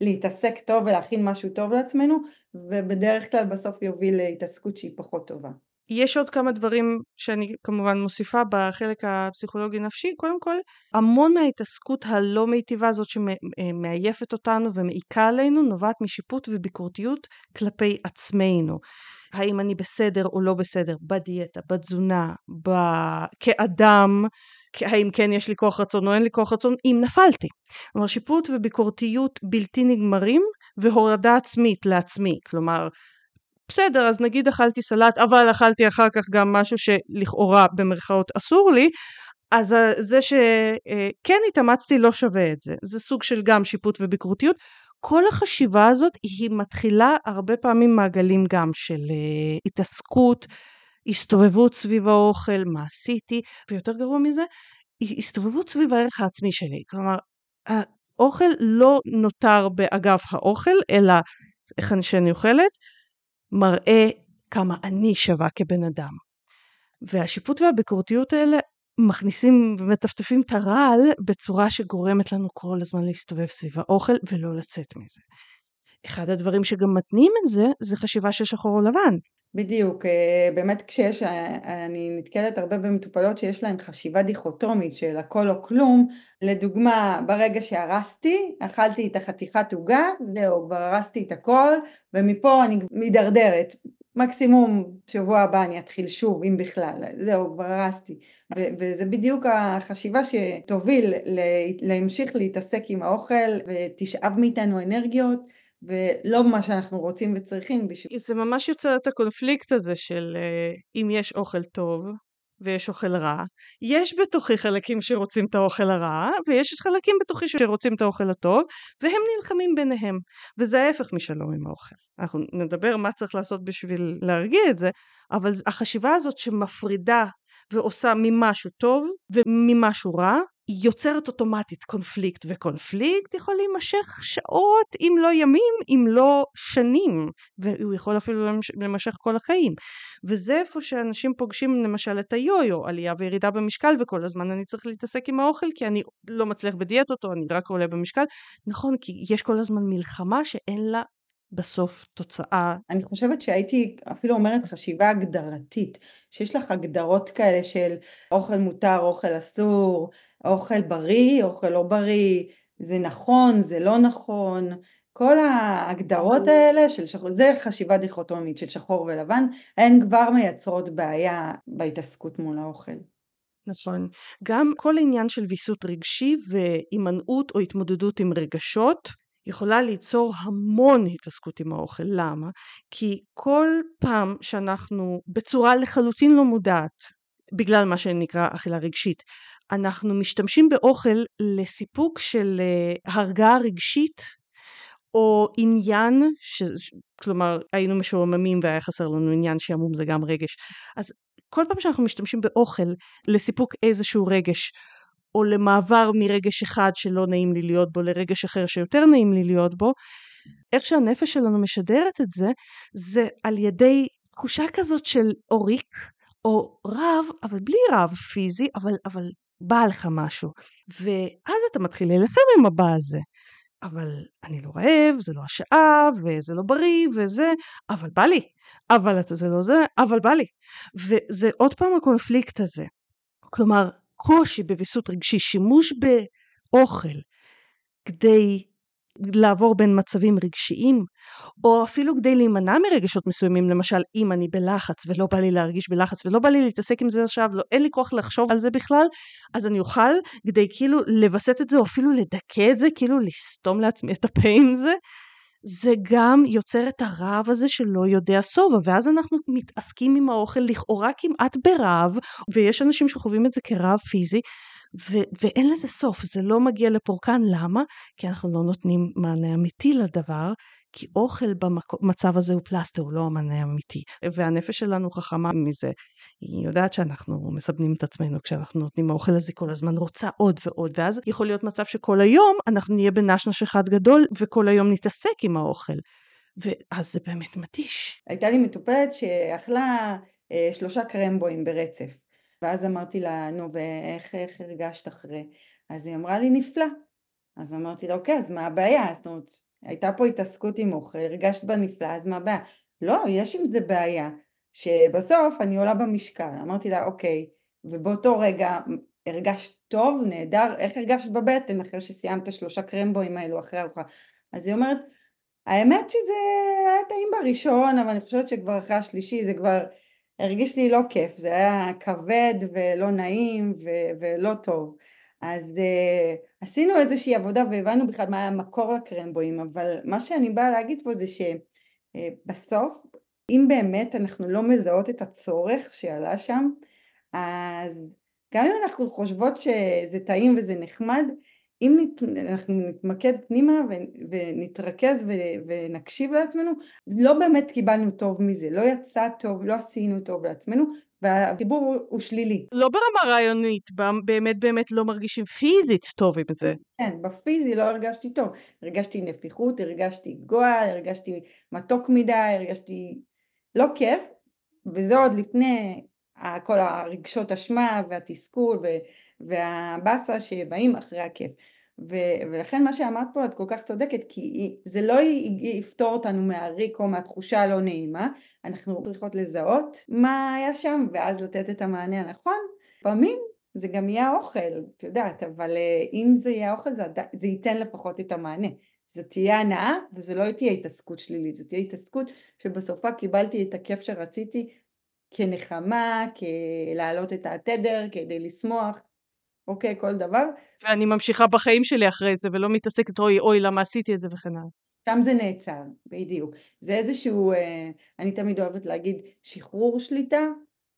[SPEAKER 2] מלהתעסק טוב ולהכין משהו טוב לעצמנו, ובדרך כלל בסוף יוביל להתעסקות שהיא פחות טובה.
[SPEAKER 1] יש עוד כמה דברים שאני כמובן מוסיפה בחלק הפסיכולוגי נפשי. קודם כל, המון מההתעסקות הלא מיטיבה הזאת שמעייפת אותנו ומעיקה עלינו נובעת משיפוט וביקורתיות כלפי עצמנו. האם אני בסדר או לא בסדר בדיאטה, בתזונה, ב... כאדם, האם כן יש לי כוח רצון או אין לי כוח רצון, אם נפלתי. כלומר שיפוט וביקורתיות בלתי נגמרים והורדה עצמית לעצמי. כלומר בסדר, אז נגיד אכלתי סלט, אבל אכלתי אחר כך גם משהו שלכאורה במרכאות אסור לי, אז זה שכן התאמצתי לא שווה את זה. זה סוג של גם שיפוט וביקורתיות. כל החשיבה הזאת היא מתחילה הרבה פעמים מעגלים גם של uh, התעסקות, הסתובבות סביב האוכל, מה עשיתי, ויותר גרוע מזה, הסתובבות סביב הערך העצמי שלי. כלומר, האוכל לא נותר באגף האוכל, אלא איך אני שאני אוכלת, מראה כמה אני שווה כבן אדם. והשיפוט והביקורתיות האלה מכניסים ומטפטפים את הרעל בצורה שגורמת לנו כל הזמן להסתובב סביב האוכל ולא לצאת מזה. אחד הדברים שגם מתנים את זה, זה חשיבה של שחור או לבן.
[SPEAKER 2] בדיוק, אה, באמת כשיש, אה, אני נתקלת הרבה במטופלות שיש להן חשיבה דיכוטומית של הכל או כלום, לדוגמה ברגע שהרסתי, אכלתי את החתיכת עוגה, זהו, כבר הרסתי את הכל, ומפה אני מידרדרת, מקסימום שבוע הבא אני אתחיל שוב, אם בכלל, זהו, כבר הרסתי. וזה בדיוק החשיבה שתוביל להמשיך להתעסק עם האוכל ותשאב מאיתנו אנרגיות. ולא מה שאנחנו רוצים וצריכים בשביל...
[SPEAKER 1] זה ממש יוצר את הקונפליקט הזה של uh, אם יש אוכל טוב ויש אוכל רע, יש בתוכי חלקים שרוצים את האוכל הרע, ויש חלקים בתוכי שרוצים את האוכל הטוב, והם נלחמים ביניהם. וזה ההפך משלום עם האוכל. אנחנו נדבר מה צריך לעשות בשביל להרגיע את זה, אבל החשיבה הזאת שמפרידה ועושה ממשהו טוב וממשהו רע, יוצרת אוטומטית קונפליקט, וקונפליקט יכול להימשך שעות, אם לא ימים, אם לא שנים, והוא יכול אפילו להימשך כל החיים. וזה איפה שאנשים פוגשים למשל את היו-יו, עלייה וירידה במשקל, וכל הזמן אני צריך להתעסק עם האוכל, כי אני לא מצליח בדיאטות, או אני רק עולה במשקל. נכון, כי יש כל הזמן מלחמה שאין לה בסוף תוצאה.
[SPEAKER 2] אני חושבת שהייתי אפילו אומרת חשיבה הגדרתית, שיש לך הגדרות כאלה של אוכל מותר, אוכל אסור, אוכל בריא, אוכל לא בריא, זה נכון, זה לא נכון, כל ההגדרות האלה של שחור, זה חשיבה דיכוטומית של שחור ולבן, הן כבר מייצרות בעיה בהתעסקות מול האוכל.
[SPEAKER 1] נכון. גם כל עניין של ויסות רגשי והימנעות או התמודדות עם רגשות יכולה ליצור המון התעסקות עם האוכל. למה? כי כל פעם שאנחנו בצורה לחלוטין לא מודעת, בגלל מה שנקרא אכילה רגשית, אנחנו משתמשים באוכל לסיפוק של uh, הרגעה רגשית או עניין, ש... כלומר היינו משועממים והיה חסר לנו עניין שעמום זה גם רגש. אז כל פעם שאנחנו משתמשים באוכל לסיפוק איזשהו רגש או למעבר מרגש אחד שלא נעים לי להיות בו לרגש אחר שיותר נעים לי להיות בו, איך שהנפש שלנו משדרת את זה, זה על ידי תחושה כזאת של עוריק או רב, אבל בלי רב פיזי, אבל, אבל בא לך משהו. ואז אתה מתחיל להילחם עם הבא הזה. אבל אני לא רעב, זה לא השעה, וזה לא בריא, וזה, אבל בא לי. אבל זה לא זה, אבל בא לי. וזה עוד פעם הקונפליקט הזה. כלומר, קושי בוויסות רגשי, שימוש באוכל כדי לעבור בין מצבים רגשיים, או אפילו כדי להימנע מרגשות מסוימים, למשל אם אני בלחץ ולא בא לי להרגיש בלחץ ולא בא לי להתעסק עם זה עכשיו, לא, אין לי כוח לחשוב על זה בכלל, אז אני אוכל כדי כאילו לווסת את זה או אפילו לדכא את זה, כאילו לסתום לעצמי את הפה עם זה, זה גם יוצר את הרעב הזה שלא יודע שובע, ואז אנחנו מתעסקים עם האוכל לכאורה כמעט ברעב, ויש אנשים שחווים את זה כרעב פיזי, ו- ואין לזה סוף, זה לא מגיע לפורקן, למה? כי אנחנו לא נותנים מענה אמיתי לדבר, כי אוכל במצב הזה הוא פלסטר, הוא לא המענה אמיתי. והנפש שלנו חכמה מזה. היא יודעת שאנחנו מסבנים את עצמנו כשאנחנו נותנים האוכל הזה כל הזמן, רוצה עוד ועוד, ואז יכול להיות מצב שכל היום אנחנו נהיה בנשנש אחד גדול, וכל היום נתעסק עם האוכל. ואז זה באמת מתיש.
[SPEAKER 2] הייתה לי מטופלת שאכלה אה, שלושה קרמבואים ברצף. ואז אמרתי לה, נו, ואיך הרגשת אחרי? אז היא אמרה לי, נפלא. אז אמרתי לה, אוקיי, אז מה הבעיה? זאת אומרת, הייתה פה התעסקות עם אוכל, הרגשת בה נפלא, אז מה הבעיה? לא, יש עם זה בעיה, שבסוף אני עולה במשקל. אמרתי לה, אוקיי, ובאותו רגע הרגשת טוב, נהדר, איך הרגשת בבטן אחרי שסיימת שלושה קרמבואים האלו אחרי ארוחה? אז היא אומרת, האמת שזה היה טעים בראשון, אבל אני חושבת שכבר אחרי השלישי זה כבר הרגיש לי לא כיף, זה היה כבד ולא נעים ו- ולא טוב. אז uh, עשינו איזושהי עבודה והבנו בכלל מה היה המקור לקרמבואים, אבל מה שאני באה להגיד פה זה שבסוף, uh, אם באמת אנחנו לא מזהות את הצורך שעלה שם, אז גם אם אנחנו חושבות שזה טעים וזה נחמד, אם נת, אנחנו נתמקד פנימה ונתרכז ונקשיב לעצמנו, לא באמת קיבלנו טוב מזה, לא יצא טוב, לא עשינו טוב לעצמנו, והחיבור הוא שלילי.
[SPEAKER 1] לא ברמה רעיונית, באמת באמת לא מרגישים פיזית טוב עם זה.
[SPEAKER 2] כן, בפיזי לא הרגשתי טוב. הרגשתי נפיחות, הרגשתי גועל, הרגשתי מתוק מדי, הרגשתי לא כיף, וזה עוד לפני כל הרגשות אשמה והתסכול והבאסה שבאים אחרי הכיף. ו- ולכן מה שאמרת פה את כל כך צודקת כי זה לא יפתור אותנו מהריק או מהתחושה הלא נעימה. אנחנו צריכות לזהות מה היה שם ואז לתת את המענה הנכון. לפעמים זה גם יהיה האוכל את יודעת אבל אה, אם זה יהיה האוכל זה, זה ייתן לפחות את המענה. זאת תהיה הנאה וזה לא תהיה התעסקות שלילית זאת תהיה התעסקות שבסופה קיבלתי את הכיף שרציתי כנחמה, כלהעלות את התדר, כדי לשמוח אוקיי, כל דבר.
[SPEAKER 1] ואני ממשיכה בחיים שלי אחרי זה, ולא מתעסקת, אוי, אוי, למה עשיתי את זה וכן הלאה.
[SPEAKER 2] שם זה נעצר, בדיוק. זה איזשהו, אה, אני תמיד אוהבת להגיד, שחרור שליטה,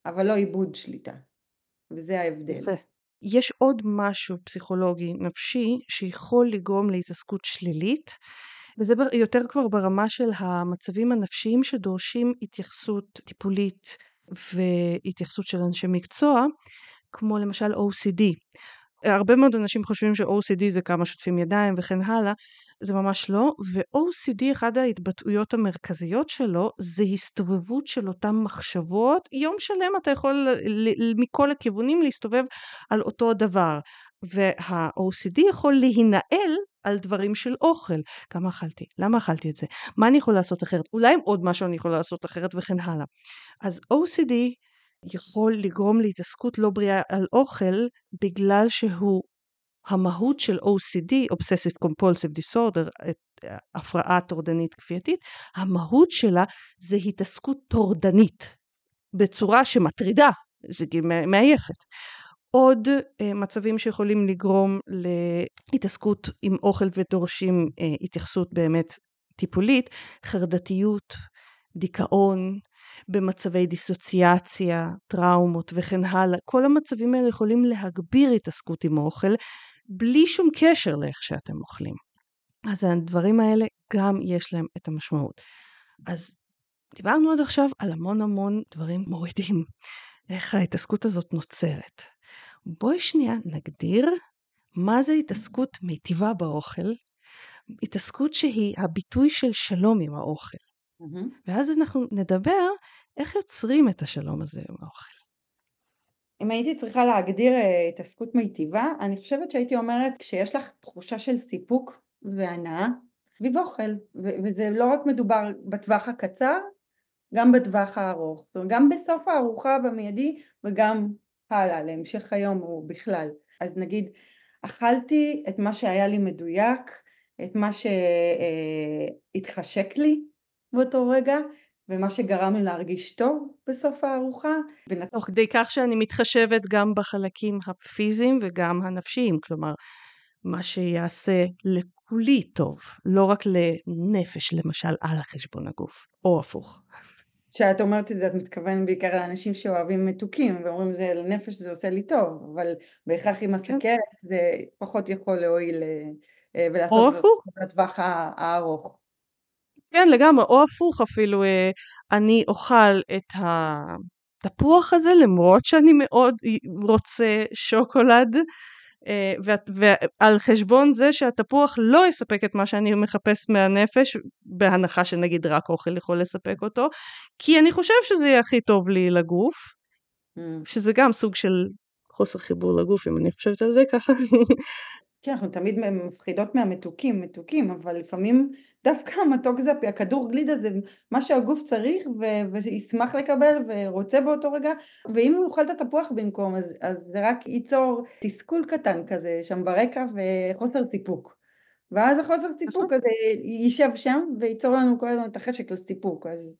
[SPEAKER 2] אבל לא איבוד שליטה. וזה ההבדל. יפה.
[SPEAKER 1] יש עוד משהו פסיכולוגי נפשי שיכול לגרום להתעסקות שלילית, וזה יותר כבר ברמה של המצבים הנפשיים שדורשים התייחסות טיפולית והתייחסות של אנשי מקצוע, כמו למשל OCD. הרבה מאוד אנשים חושבים ש-OCD זה כמה שוטפים ידיים וכן הלאה, זה ממש לא, ו-OCD אחד ההתבטאויות המרכזיות שלו זה הסתובבות של אותן מחשבות, יום שלם אתה יכול מכל הכיוונים להסתובב על אותו דבר, וה-OCD יכול להינעל על דברים של אוכל, כמה אכלתי, למה אכלתי את זה, מה אני יכול לעשות אחרת, אולי עוד משהו אני יכול לעשות אחרת וכן הלאה. אז OCD יכול לגרום להתעסקות לא בריאה על אוכל בגלל שהוא המהות של OCD, Obsessive Compulsive Disorder, הפרעה טורדנית כפייתית, המהות שלה זה התעסקות טורדנית בצורה שמטרידה, זה מעייפת. עוד uh, מצבים שיכולים לגרום להתעסקות עם אוכל ודורשים uh, התייחסות באמת טיפולית, חרדתיות, דיכאון, במצבי דיסוציאציה, טראומות וכן הלאה. כל המצבים האלה יכולים להגביר התעסקות עם אוכל בלי שום קשר לאיך שאתם אוכלים. אז הדברים האלה גם יש להם את המשמעות. אז דיברנו עד עכשיו על המון המון דברים מורידים, איך ההתעסקות הזאת נוצרת. בואי שנייה נגדיר מה זה התעסקות מיטיבה באוכל, התעסקות שהיא הביטוי של שלום עם האוכל. Mm-hmm. ואז אנחנו נדבר איך יוצרים את השלום הזה עם האוכל.
[SPEAKER 2] אם הייתי צריכה להגדיר uh, התעסקות מיטיבה, אני חושבת שהייתי אומרת כשיש לך תחושה של סיפוק והנאה סביב אוכל, ו- וזה לא רק מדובר בטווח הקצר, גם בטווח הארוך, זאת אומרת גם בסוף הארוחה במיידי וגם הלאה להמשך היום או בכלל. אז נגיד אכלתי את מה שהיה לי מדויק, את מה שהתחשק לי באותו רגע, ומה שגרם לי להרגיש טוב בסוף הארוחה.
[SPEAKER 1] תוך כדי כך שאני מתחשבת גם בחלקים הפיזיים וגם הנפשיים, כלומר, מה שיעשה תפעולי טוב, לא רק לנפש למשל על חשבון הגוף, או הפוך.
[SPEAKER 2] כשאת אומרת את זה את מתכוונת בעיקר לאנשים שאוהבים מתוקים ואומרים זה לנפש זה עושה לי טוב, אבל בהכרח עם כן. הסכרת כן. זה פחות יכול להועיל אה, ולעשות לטווח הארוך.
[SPEAKER 1] כן לגמרי, או הפוך אפילו, אה, אני אוכל את התפוח הזה למרות שאני מאוד רוצה שוקולד, אה, ועל חשבון זה שהתפוח לא יספק את מה שאני מחפש מהנפש, בהנחה שנגיד רק אוכל יכול לספק אותו, כי אני חושב שזה יהיה הכי טוב לי לגוף, mm. שזה גם סוג של חוסר חיבור לגוף אם אני חושבת על זה ככה.
[SPEAKER 2] כן, אנחנו תמיד מפחידות מהמתוקים, מתוקים, אבל לפעמים דווקא המתוק זה, הכדור גלידה זה מה שהגוף צריך ו- וישמח לקבל ורוצה באותו רגע, ואם הוא יאכל את התפוח במקום, אז, אז זה רק ייצור תסכול קטן כזה שם ברקע וחוסר סיפוק. ואז החוסר סיפוק נכון. הזה יישב שם וייצור לנו כל הזמן את החשק לסיפוק, אז,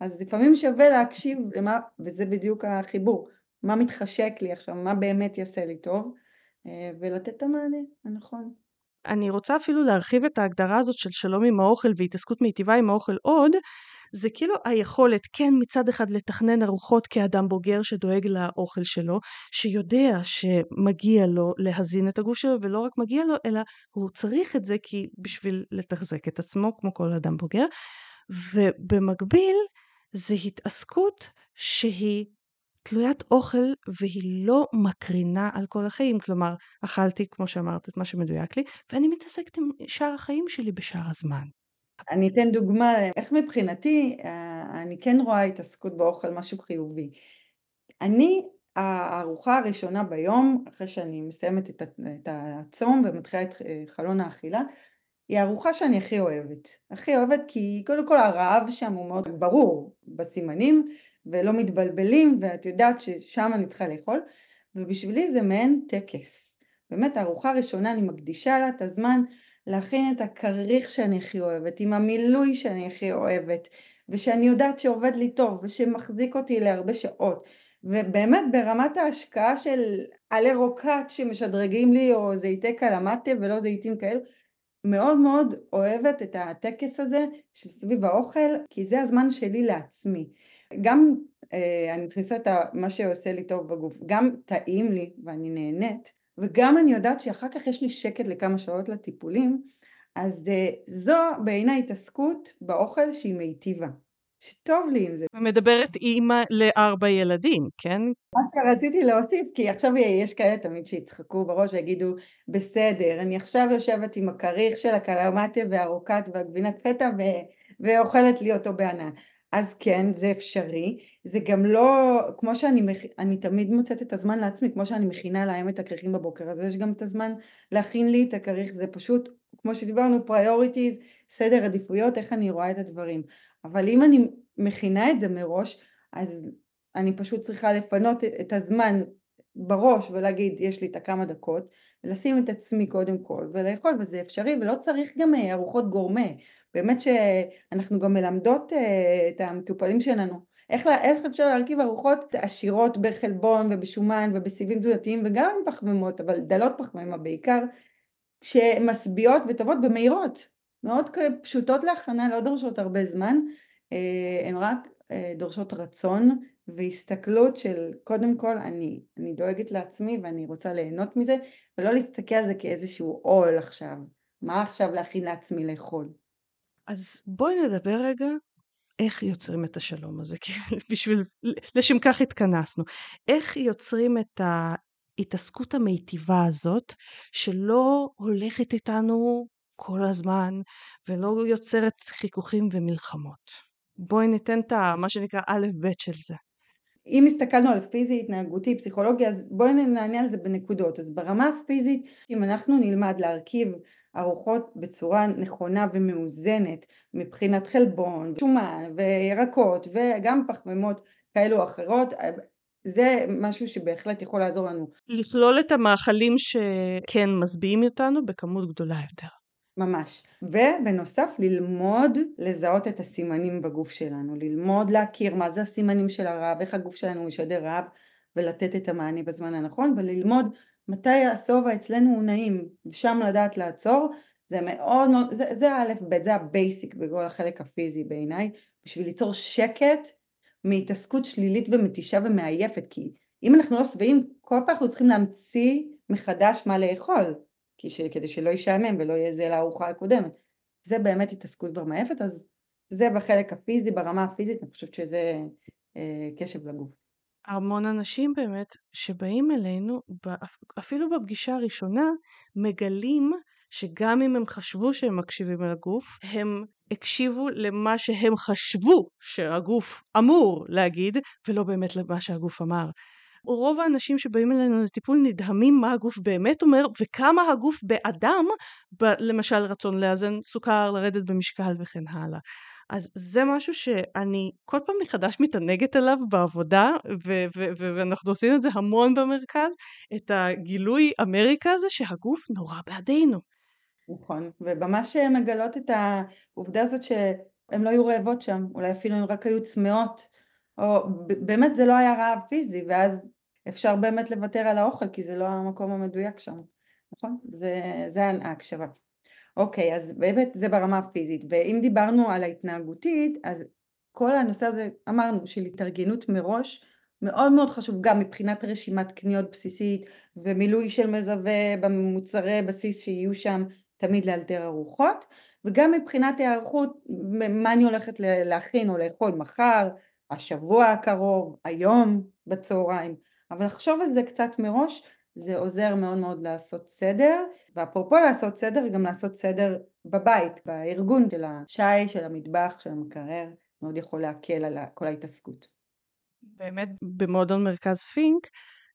[SPEAKER 2] אז לפעמים שווה להקשיב למה, וזה בדיוק החיבור, מה מתחשק לי עכשיו, מה באמת יעשה לי טוב. אה, ולתת את המענה הנכון.
[SPEAKER 1] אני רוצה אפילו להרחיב את ההגדרה הזאת של שלום עם האוכל והתעסקות מיטיבה עם האוכל עוד, זה כאילו היכולת כן מצד אחד לתכנן ארוחות כאדם בוגר שדואג לאוכל שלו, שיודע שמגיע לו להזין את הגוף שלו ולא רק מגיע לו אלא הוא צריך את זה כי בשביל לתחזק את עצמו כמו כל אדם בוגר, ובמקביל זה התעסקות שהיא תלוית אוכל והיא לא מקרינה על כל החיים, כלומר אכלתי כמו שאמרת את מה שמדויק לי ואני מתעסקת עם שאר החיים שלי בשאר הזמן.
[SPEAKER 2] אני אתן דוגמה איך מבחינתי אה, אני כן רואה התעסקות באוכל משהו חיובי. אני הארוחה הראשונה ביום אחרי שאני מסיימת את הצום ומתחילה את אה, חלון האכילה היא הארוחה שאני הכי אוהבת. הכי אוהבת כי קודם כל הרעב שם הוא מאוד ברור בסימנים ולא מתבלבלים ואת יודעת ששם אני צריכה לאכול ובשבילי זה מעין טקס. באמת הארוחה הראשונה אני מקדישה לה את הזמן להכין את הכריך שאני הכי אוהבת, עם המילוי שאני הכי אוהבת ושאני יודעת שעובד לי טוב ושמחזיק אותי להרבה שעות ובאמת ברמת ההשקעה של עלי רוקט שמשדרגים לי או זיתי קלמטה ולא זיתים כאלו מאוד מאוד אוהבת את הטקס הזה של סביב האוכל כי זה הזמן שלי לעצמי גם אה, אני מכניסה את מה שעושה לי טוב בגוף, גם טעים לי ואני נהנית, וגם אני יודעת שאחר כך יש לי שקט לכמה שעות לטיפולים, אז אה, זו בעיניי התעסקות באוכל שהיא מיטיבה. שטוב לי עם זה.
[SPEAKER 1] מדברת אימא לארבע ילדים, כן?
[SPEAKER 2] מה שרציתי להוסיף, כי עכשיו יש כאלה תמיד שיצחקו בראש ויגידו, בסדר, אני עכשיו יושבת עם הכריך של הקלמטה והרוקט והגבינת פטה ו... ואוכלת לי אותו בענן. אז כן, זה אפשרי, זה גם לא, כמו שאני אני תמיד מוצאת את הזמן לעצמי, כמו שאני מכינה להם את הכריכים בבוקר, אז יש גם את הזמן להכין לי את הכריך, זה פשוט, כמו שדיברנו, priorities, סדר עדיפויות, איך אני רואה את הדברים. אבל אם אני מכינה את זה מראש, אז אני פשוט צריכה לפנות את הזמן בראש ולהגיד, יש לי את הכמה דקות, ולשים את עצמי קודם כל, ולאכול, וזה אפשרי, ולא צריך גם אה, ארוחות גורמה. באמת שאנחנו גם מלמדות אה, את המטופלים שלנו איך, איך אפשר להרכיב ארוחות עשירות בחלבון ובשומן ובסיבים תזונתיים וגם עם פחמימות, אבל דלות פחמימה בעיקר, שמשביעות וטובות ומהירות, מאוד פשוטות להכנה, לא דורשות הרבה זמן, אה, הן רק אה, דורשות רצון והסתכלות של קודם כל אני, אני דואגת לעצמי ואני רוצה ליהנות מזה ולא להסתכל על זה כאיזשהו עול עכשיו, מה עכשיו להכין לעצמי לאכול.
[SPEAKER 1] אז בואי נדבר רגע איך יוצרים את השלום הזה, כי בשביל, לשם כך התכנסנו. איך יוצרים את ההתעסקות המיטיבה הזאת, שלא הולכת איתנו כל הזמן, ולא יוצרת חיכוכים ומלחמות. בואי ניתן את מה שנקרא א' ב' של זה.
[SPEAKER 2] אם הסתכלנו על פיזי, התנהגותי, פסיכולוגיה, אז בואי נענה על זה בנקודות. אז ברמה הפיזית, אם אנחנו נלמד להרכיב ארוחות בצורה נכונה ומאוזנת מבחינת חלבון, שומן וירקות וגם פחמימות כאלו או אחרות, זה משהו שבהחלט יכול לעזור לנו.
[SPEAKER 1] לכלול את המאכלים שכן משביעים אותנו בכמות גדולה יותר.
[SPEAKER 2] ממש. ובנוסף ללמוד לזהות את הסימנים בגוף שלנו, ללמוד להכיר מה זה הסימנים של הרעב, איך הגוף שלנו משדר רעב ולתת את המענה בזמן הנכון וללמוד מתי השובע אצלנו הוא נעים ושם לדעת לעצור זה מאוד מאוד, זה, זה א' ב', זה ה basic בכל החלק הפיזי בעיניי, בשביל ליצור שקט מהתעסקות שלילית ומתישה ומעייפת, כי אם אנחנו לא שבעים, כל פעם אנחנו צריכים להמציא מחדש מה לאכול, כדי שלא ישעמם ולא יהיה זה לארוחה הקודמת. זה באמת התעסקות כבר מעייפת, אז זה בחלק הפיזי, ברמה הפיזית, אני חושבת שזה אה, קשב לגוף.
[SPEAKER 1] המון אנשים באמת שבאים אלינו, אפילו בפגישה הראשונה, מגלים שגם אם הם חשבו שהם מקשיבים לגוף, הם הקשיבו למה שהם חשבו שהגוף אמור להגיד, ולא באמת למה שהגוף אמר. רוב האנשים שבאים אלינו לטיפול נדהמים מה הגוף באמת אומר וכמה הגוף באדם, ב- למשל רצון לאזן סוכר, לרדת במשקל וכן הלאה. אז זה משהו שאני כל פעם מחדש מתענגת עליו בעבודה ו- ו- ו- ואנחנו עושים את זה המון במרכז, את הגילוי אמריקה הזה שהגוף נורא בעדינו.
[SPEAKER 2] נכון, וממש מגלות את העובדה הזאת שהן לא היו רעבות שם, אולי אפילו הן רק היו צמאות, או באמת זה לא היה רעב פיזי, ואז אפשר באמת לוותר על האוכל, כי זה לא המקום המדויק שם, נכון? זה, זה ההקשבה. אוקיי, אז באמת זה ברמה הפיזית, ואם דיברנו על ההתנהגותית, אז כל הנושא הזה, אמרנו, של התארגנות מראש, מאוד מאוד חשוב גם מבחינת רשימת קניות בסיסית ומילוי של מזווה במוצרי בסיס שיהיו שם תמיד לאלתר ארוחות וגם מבחינת היערכות מה אני הולכת להכין או לאכול מחר, השבוע הקרוב, היום בצהריים. אבל לחשוב על זה קצת מראש זה עוזר מאוד מאוד לעשות סדר. ואפרופו לעשות סדר גם לעשות סדר בבית, בארגון של השי, של המטבח, של המקרר מאוד יכול להקל על כל ההתעסקות.
[SPEAKER 1] באמת במועדון מרכז פינק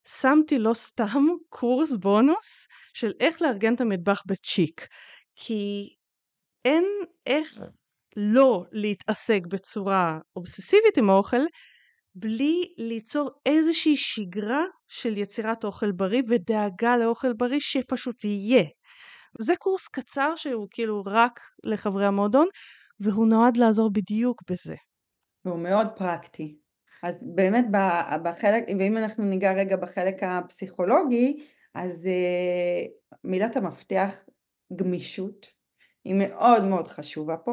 [SPEAKER 1] שמתי לא סתם קורס בונוס של איך לארגן את המטבח בצ'יק כי אין איך לא להתעסק בצורה אובססיבית עם האוכל בלי ליצור איזושהי שגרה של יצירת אוכל בריא ודאגה לאוכל בריא שפשוט יהיה. זה קורס קצר שהוא כאילו רק לחברי המועדון והוא נועד לעזור בדיוק בזה.
[SPEAKER 2] והוא מאוד פרקטי. אז באמת בחלק, ואם אנחנו ניגע רגע בחלק הפסיכולוגי, אז uh, מילת המפתח גמישות היא מאוד מאוד חשובה פה,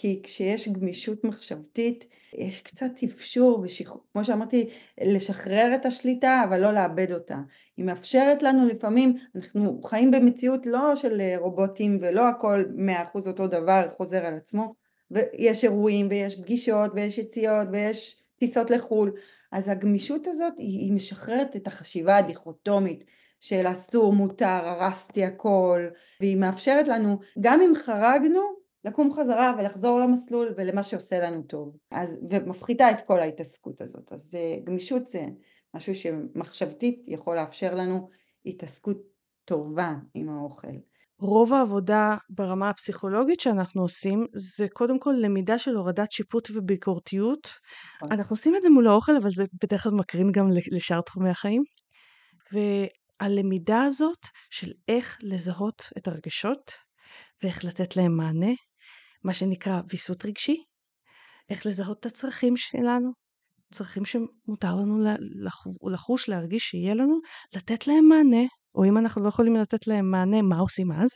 [SPEAKER 2] כי כשיש גמישות מחשבתית יש קצת אפשור וכמו שאמרתי לשחרר את השליטה אבל לא לאבד אותה. היא מאפשרת לנו לפעמים, אנחנו חיים במציאות לא של רובוטים ולא הכל מאה אחוז אותו דבר חוזר על עצמו ויש אירועים ויש פגישות ויש יציאות ויש טיסות לחו"ל, אז הגמישות הזאת היא, היא משחררת את החשיבה הדיכוטומית של אסור, מותר, הרסתי הכל, והיא מאפשרת לנו, גם אם חרגנו, לקום חזרה ולחזור למסלול ולמה שעושה לנו טוב. אז, ומפחיתה את כל ההתעסקות הזאת. אז אה, גמישות זה משהו שמחשבתית יכול לאפשר לנו התעסקות טובה עם האוכל.
[SPEAKER 1] רוב העבודה ברמה הפסיכולוגית שאנחנו עושים זה קודם כל למידה של הורדת שיפוט וביקורתיות. נכון. אנחנו עושים את זה מול האוכל אבל זה בדרך כלל מקרין גם לשאר תחומי החיים. והלמידה הזאת של איך לזהות את הרגשות ואיך לתת להם מענה, מה שנקרא ויסות רגשי, איך לזהות את הצרכים שלנו, צרכים שמותר לנו לחוש, להרגיש שיהיה לנו, לתת להם מענה או אם אנחנו לא יכולים לתת להם מענה, מה עושים אז?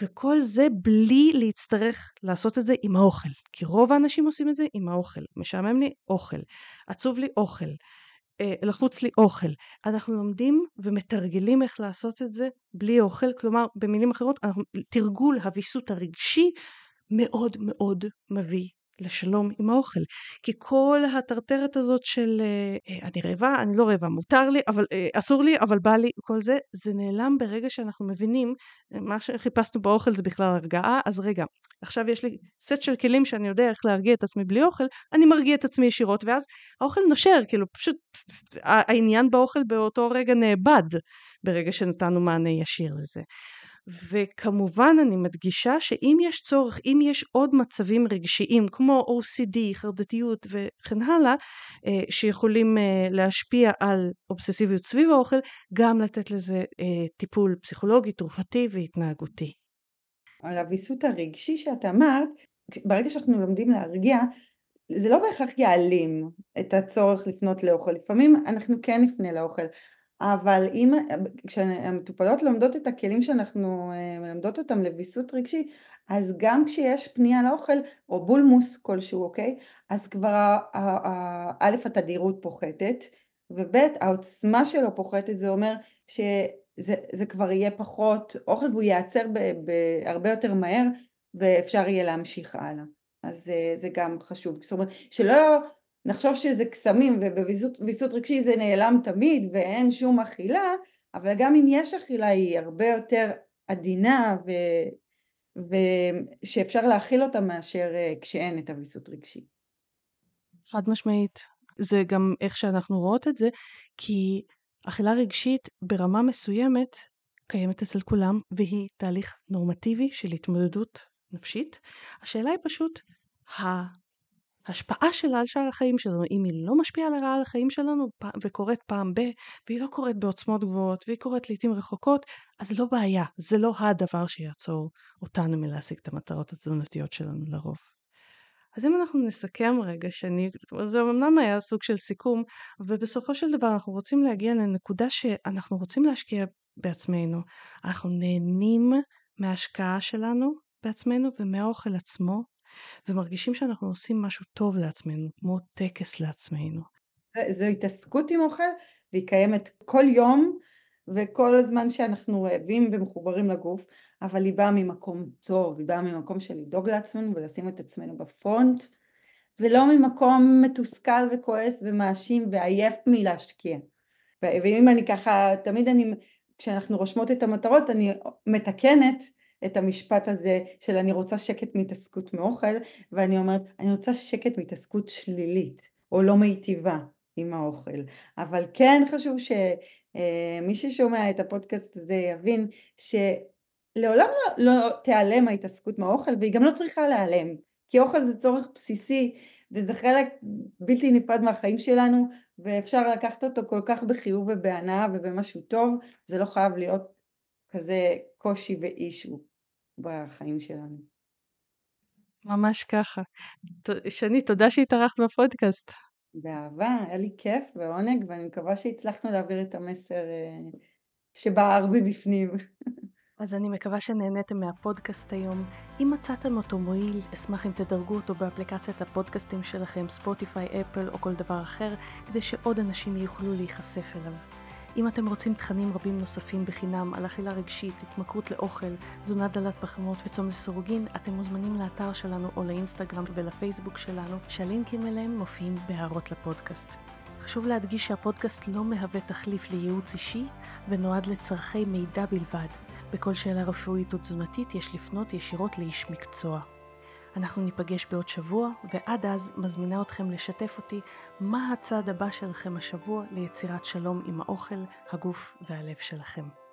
[SPEAKER 1] וכל זה בלי להצטרך לעשות את זה עם האוכל. כי רוב האנשים עושים את זה עם האוכל. משעמם לי אוכל, עצוב לי אוכל, אה, לחוץ לי אוכל. אנחנו לומדים ומתרגלים איך לעשות את זה בלי אוכל, כלומר במילים אחרות תרגול הוויסות הרגשי מאוד מאוד מביא לשלום עם האוכל. כי כל הטרטרת הזאת של אה, אה, אני רעבה, אני לא רעבה, מותר לי, אבל אה, אסור לי, אבל בא לי, כל זה, זה נעלם ברגע שאנחנו מבינים, מה שחיפשנו באוכל זה בכלל הרגעה, אז רגע, עכשיו יש לי סט של כלים שאני יודע איך להרגיע את עצמי בלי אוכל, אני מרגיע את עצמי ישירות, ואז האוכל נושר, כאילו פשוט העניין באוכל באותו רגע נאבד, ברגע שנתנו מענה ישיר לזה. וכמובן אני מדגישה שאם יש צורך, אם יש עוד מצבים רגשיים כמו OCD, חרדתיות וכן הלאה, אה, שיכולים אה, להשפיע על אובססיביות סביב האוכל, גם לתת לזה אה, טיפול פסיכולוגי, תרופתי והתנהגותי.
[SPEAKER 2] על הוויסות הרגשי שאת אמרת, ברגע שאנחנו לומדים להרגיע, זה לא בהכרח יעלים את הצורך לפנות לאוכל, לפעמים אנחנו כן נפנה לאוכל, אבל אם, כשהמטופלות לומדות את הכלים שאנחנו אה, מלמדות אותם לוויסות רגשי, אז גם כשיש פנייה לאוכל, או בולמוס כלשהו, אוקיי? אז כבר א', התדירות פוחתת, וב', העוצמה שלו פוחתת, זה אומר שזה כבר יהיה פחות אוכל והוא ייעצר הרבה יותר מהר ואפשר יהיה להמשיך הלאה. אז אה, זה גם חשוב. זאת אומרת, שלא נחשוב שזה קסמים ובוויסות רגשי זה נעלם תמיד ואין שום אכילה, אבל גם אם יש אכילה היא הרבה יותר עדינה ו... ושאפשר להכיל אותה מאשר אה, כשאין את הוויסות רגשי.
[SPEAKER 1] חד משמעית. זה גם איך שאנחנו רואות את זה, כי אכילה רגשית ברמה מסוימת קיימת אצל כולם, והיא תהליך נורמטיבי של התמודדות נפשית. השאלה היא פשוט, ההשפעה שלה על שאר החיים שלנו, אם היא לא משפיעה לרעה על החיים שלנו וקורית פעם ב, והיא לא קורית בעוצמות גבוהות, והיא קורית לעיתים רחוקות, אז לא בעיה, זה לא הדבר שיעצור אותנו מלהשיג את המטרות התזונתיות שלנו לרוב. אז אם אנחנו נסכם רגע, שאני, זה אמנם היה סוג של סיכום, אבל בסופו של דבר אנחנו רוצים להגיע לנקודה שאנחנו רוצים להשקיע בעצמנו. אנחנו נהנים מההשקעה שלנו בעצמנו ומהאוכל עצמו, ומרגישים שאנחנו עושים משהו טוב לעצמנו, כמו טקס לעצמנו.
[SPEAKER 2] זו התעסקות עם אוכל, והיא קיימת כל יום, וכל הזמן שאנחנו רעבים ומחוברים לגוף, אבל היא באה ממקום טוב, היא באה ממקום של לדאוג לעצמנו ולשים את עצמנו בפרונט, ולא ממקום מתוסכל וכועס ומאשים ועייף מלהשקיע. ואם אני ככה, תמיד אני, כשאנחנו רושמות את המטרות, אני מתקנת את המשפט הזה של אני רוצה שקט מהתעסקות מאוכל, ואני אומרת, אני רוצה שקט מהתעסקות שלילית, או לא מיטיבה עם האוכל. אבל כן חשוב שמי ששומע את הפודקאסט הזה יבין שלעולם לא, לא תיעלם ההתעסקות מהאוכל, והיא גם לא צריכה להיעלם, כי אוכל זה צורך בסיסי, וזה חלק בלתי נפרד מהחיים שלנו, ואפשר לקחת אותו כל כך בחיוב ובהנאה ובמשהו טוב, זה לא חייב להיות כזה קושי ואישו בחיים שלנו.
[SPEAKER 1] ממש ככה. שני, תודה שהתארחת בפודקאסט.
[SPEAKER 2] באהבה, היה לי כיף ועונג, ואני מקווה שהצלחנו להעביר את המסר אה, שבער בי בפנים.
[SPEAKER 1] אז אני מקווה שנהניתם מהפודקאסט היום. אם מצאתם אותו מועיל, אשמח אם תדרגו אותו באפליקציית הפודקאסטים שלכם, ספוטיפיי, אפל או כל דבר אחר, כדי שעוד אנשים יוכלו להיחשף אליו. אם אתם רוצים תכנים רבים נוספים בחינם על אכילה רגשית, התמכרות לאוכל, תזונה דלת פחמות וצום לסירוגין, אתם מוזמנים לאתר שלנו או לאינסטגרם ולפייסבוק שלנו, שהלינקים אליהם מופיעים בהערות לפודקאסט. חשוב להדגיש שהפודקאסט לא מהווה תחליף לייעוץ אישי ונועד לצורכי מידע בלבד. בכל שאלה רפואית או תזונתית יש לפנות ישירות לאיש מקצוע. אנחנו ניפגש בעוד שבוע, ועד אז מזמינה אתכם לשתף אותי מה הצעד הבא שלכם השבוע ליצירת שלום עם האוכל, הגוף והלב שלכם.